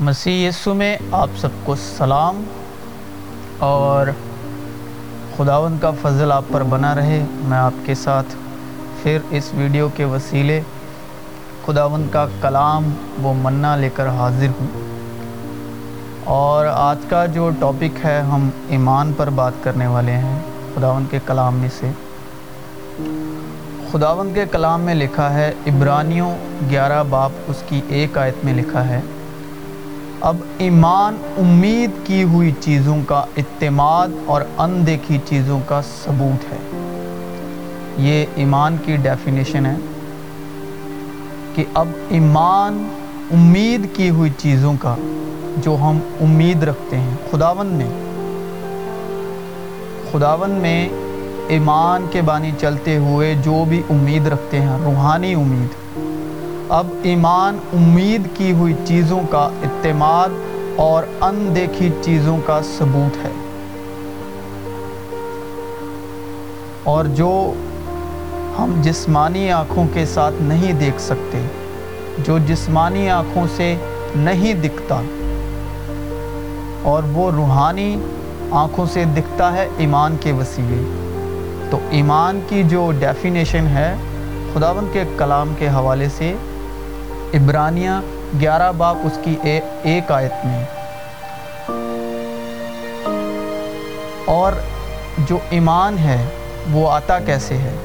مسیح یسو میں آپ سب کو سلام اور خداون کا فضل آپ پر بنا رہے۔ میں آپ کے ساتھ پھر اس ویڈیو کے وسیلے خداون کا کلام وہ منا لے کر حاضر ہوں۔ اور آج کا جو ٹاپک ہے، ہم ایمان پر بات کرنے والے ہیں خداون کے کلام میں سے۔ خداون کے کلام میں لکھا ہے، عبرانیوں گیارہ باپ اس کی ایک آیت میں لکھا ہے۔ اب ایمان امید کی ہوئی چیزوں کا اعتماد اور اندیکھی چیزوں کا ثبوت ہے۔ یہ ایمان کی ڈیفینیشن ہے کہ اب ایمان امید کی ہوئی چیزوں کا جو ہم امید رکھتے ہیں خداون میں خداون میں ایمان کے بانی چلتے ہوئے جو بھی امید رکھتے ہیں، روحانی امید۔ اب ایمان امید کی ہوئی چیزوں کا اعتماد اور اندیکھی چیزوں کا ثبوت ہے۔ اور جو ہم جسمانی آنکھوں کے ساتھ نہیں دیکھ سکتے، جو جسمانی آنکھوں سے نہیں دکھتا، اور وہ روحانی آنکھوں سے دکھتا ہے ایمان کے وسیلے۔ تو ایمان کی جو ڈیفینیشن ہے خداون کے کلام کے حوالے سے عبرانیہ گیارہ باپ اس کی ایک آیت میں۔ اور جو ایمان ہے، وہ آتا کیسے ہے؟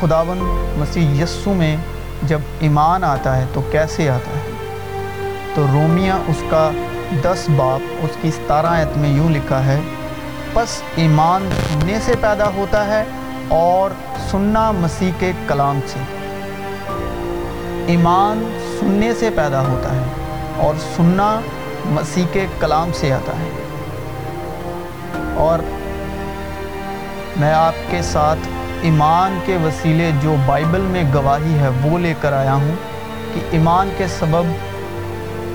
خداون مسیح یسو میں جب ایمان آتا ہے، تو کیسے آتا ہے؟ تو رومیہ اس کا دس باپ، اس کی ستارہ آیت میں یوں لکھا ہے، پس ایمان سننے سے پیدا ہوتا ہے اور سننا مسیح کے کلام سے۔ ایمان سننے سے پیدا ہوتا ہے اور سننا مسیح کے کلام سے آتا ہے۔ اور میں آپ کے ساتھ ایمان کے وسیلے جو بائبل میں گواہی ہے وہ لے کر آیا ہوں کہ ایمان کے سبب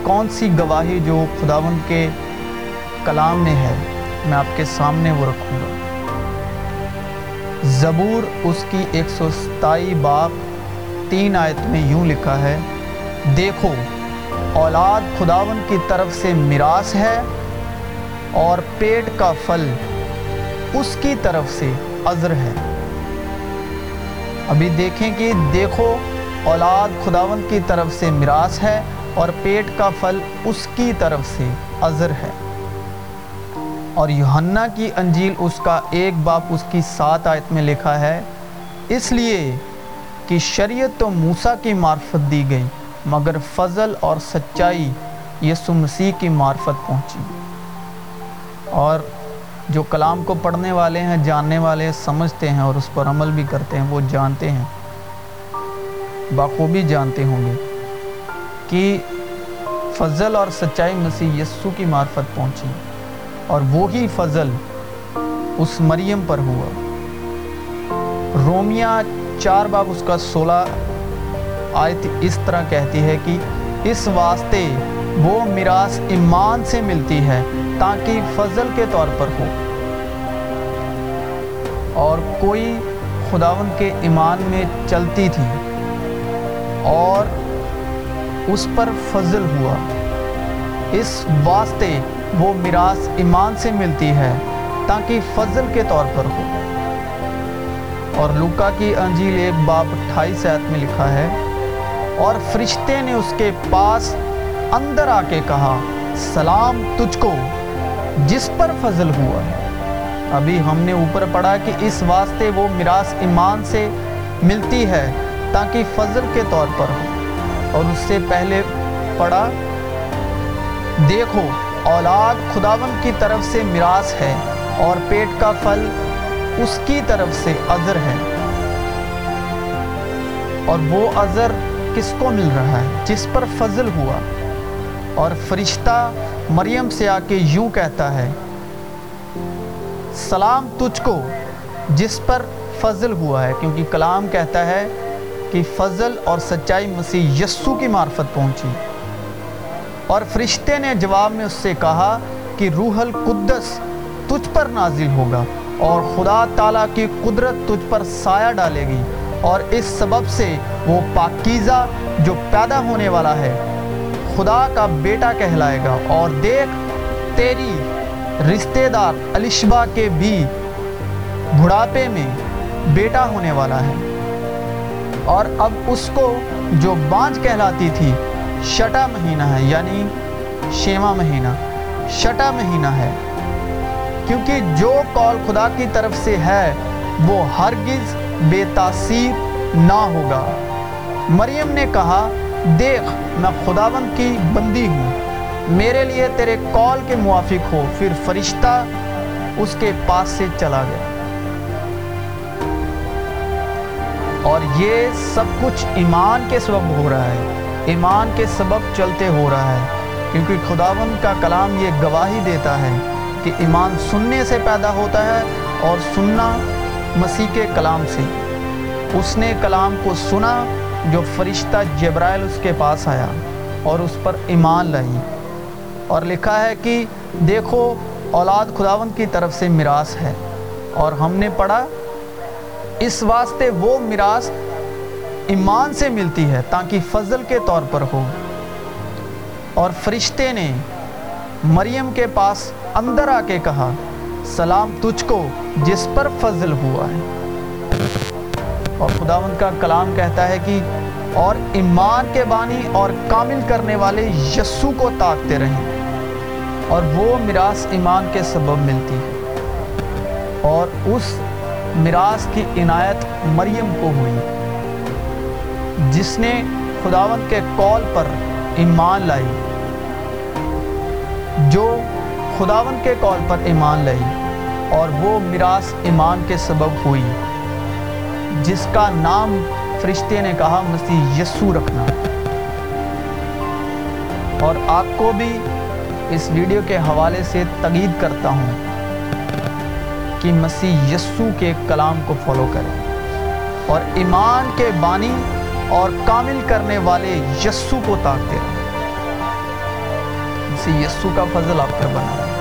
کون سی گواہی جو خداون کے کلام میں ہے، میں آپ کے سامنے وہ رکھوں گا۔ زبور اس کی ایک سو ستائی باپ تین آیت میں یوں لکھا ہے، دیکھو، اولاد خداون کی طرف سے میراث ہے اور پیٹ کا پھل اس کی طرف سے عذر ہے۔ ابھی دیکھیں کہ دیکھو، اولاد خداون کی طرف سے میراث ہے اور پیٹ کا پھل اس کی طرف سے عذر ہے۔ اور یوحنا کی انجیل اس کا ایک باپ اس کی سات آیت میں لکھا ہے، اس لیے کہ شریعت تو موسیٰ کی معرفت دی گئی، مگر فضل اور سچائی یسو مسیح کی معرفت پہنچی۔ اور جو کلام کو پڑھنے والے ہیں، جاننے والے، سمجھتے ہیں اور اس پر عمل بھی کرتے ہیں، وہ جانتے ہیں بخوبی جانتے ہوں گے کہ فضل اور سچائی مسیح یسو کی معرفت پہنچی۔ اور وہی فضل اس مریم پر ہوا۔ رومیہ چار باب اس کا سولہ آیت اس طرح کہتی ہے کہ اس واسطے وہ میراث ایمان سے ملتی ہے تاکہ فضل کے طور پر ہو۔ اور کوئی خداون کے ایمان میں چلتی تھی اور اس پر فضل ہوا۔ اس واسطے وہ میراث ایمان سے ملتی ہے تاکہ فضل کے طور پر ہو۔ اور لوکا کی انجیل ایک باپ اٹھائیس آیت میں لکھا ہے۔ اور فرشتے نے اس کے پاس اندر آ کے کہا، سلام تجھ کو، جس پر فضل ہوا ہے۔ ابھی ہم نے اوپر پڑھا کہ اس واسطے وہ میراث ایمان سے ملتی ہے تاکہ فضل کے طور پر ہو۔ اور اس سے پہلے پڑھا، دیکھو، اولاد خداون کی طرف سے میراث ہے اور پیٹ کا پھل اس کی طرف سے عذر ہے۔ اور وہ عذر کس کو مل رہا ہے؟ جس پر فضل ہوا۔ اور فرشتہ مریم سے آ کے یوں کہتا ہے، سلام تجھ کو، جس پر فضل ہوا ہے۔ کیونکہ کلام کہتا ہے کہ فضل اور سچائی مسیح یسو کی معرفت پہنچی۔ اور فرشتے نے جواب میں اس سے کہا کہ روح القدس تجھ پر نازل ہوگا۔ اور خدا تعالیٰ کی قدرت تجھ پر سایہ ڈالے گی اور اس سبب سے وہ پاکیزہ جو پیدا ہونے والا ہے، خدا کا بیٹا کہلائے گا۔ اور دیکھ، تیری رشتہ دار الشبا کے بھی بڑھاپے میں بیٹا ہونے والا ہے۔ اور اب اس کو جو بانج کہلاتی تھی، شٹا مہینہ ہے یعنی شیما مہینہ۔ شٹا مہینہ ہے۔ کیونکہ جو کال خدا کی طرف سے ہے، وہ ہرگز بے تاثیر نہ ہوگا۔ مریم نے کہا، دیکھ، میں خداون کی بندی ہوں۔ میرے لیے تیرے کال کے موافق ہو۔ پھر فرشتہ اس کے پاس سے چلا گیا۔ اور یہ سب کچھ ایمان کے سبب ہو رہا ہے۔ ایمان کے سبب چلتے ہو رہا ہے۔ کیونکہ خداون کا کلام یہ گواہی دیتا ہے کہ ایمان سننے سے پیدا ہوتا ہے اور سننا مسیح کے کلام سے۔ اس نے کلام کو سنا جو فرشتہ جبرائیل اس کے پاس آیا اور اس پر ایمان لائی۔ اور لکھا ہے کہ دیکھو، اولاد خداون کی طرف سے میراث ہے۔ اور ہم نے پڑھا، اس واسطے وہ میراث ایمان سے ملتی ہے تاکہ فضل کے طور پر ہو۔ اور فرشتے نے مریم کے پاس اندر آ کے کہا، سلام تجھ کو، جس پر فضل ہوا ہے۔ اور خداوند کا کلام کہتا ہے کہ اور ایمان کے بانی اور کامل کرنے والے یسو کو تاکتے رہیں۔ اور وہ میراث ایمان کے سبب ملتی ہے۔ اور اس میراث کی عنایت مریم کو ہوئی۔ جس نے خداوند کے کال پر ایمان لائی۔ جو خداوند کے کال پر ایمان لائی اور وہ میراث ایمان کے سبب ہوئی، جس کا نام فرشتے نے کہا، مسیح یسو رکھنا۔ اور آپ کو بھی اس ویڈیو کے حوالے سے تقید کرتا ہوں کہ مسیح یسو کے کلام کو فالو کریں۔ اور ایمان کے بانی اور کامل کرنے والے یسو کو تاکتے رہیں۔ سے یسو کا فضل آپ پر بنا۔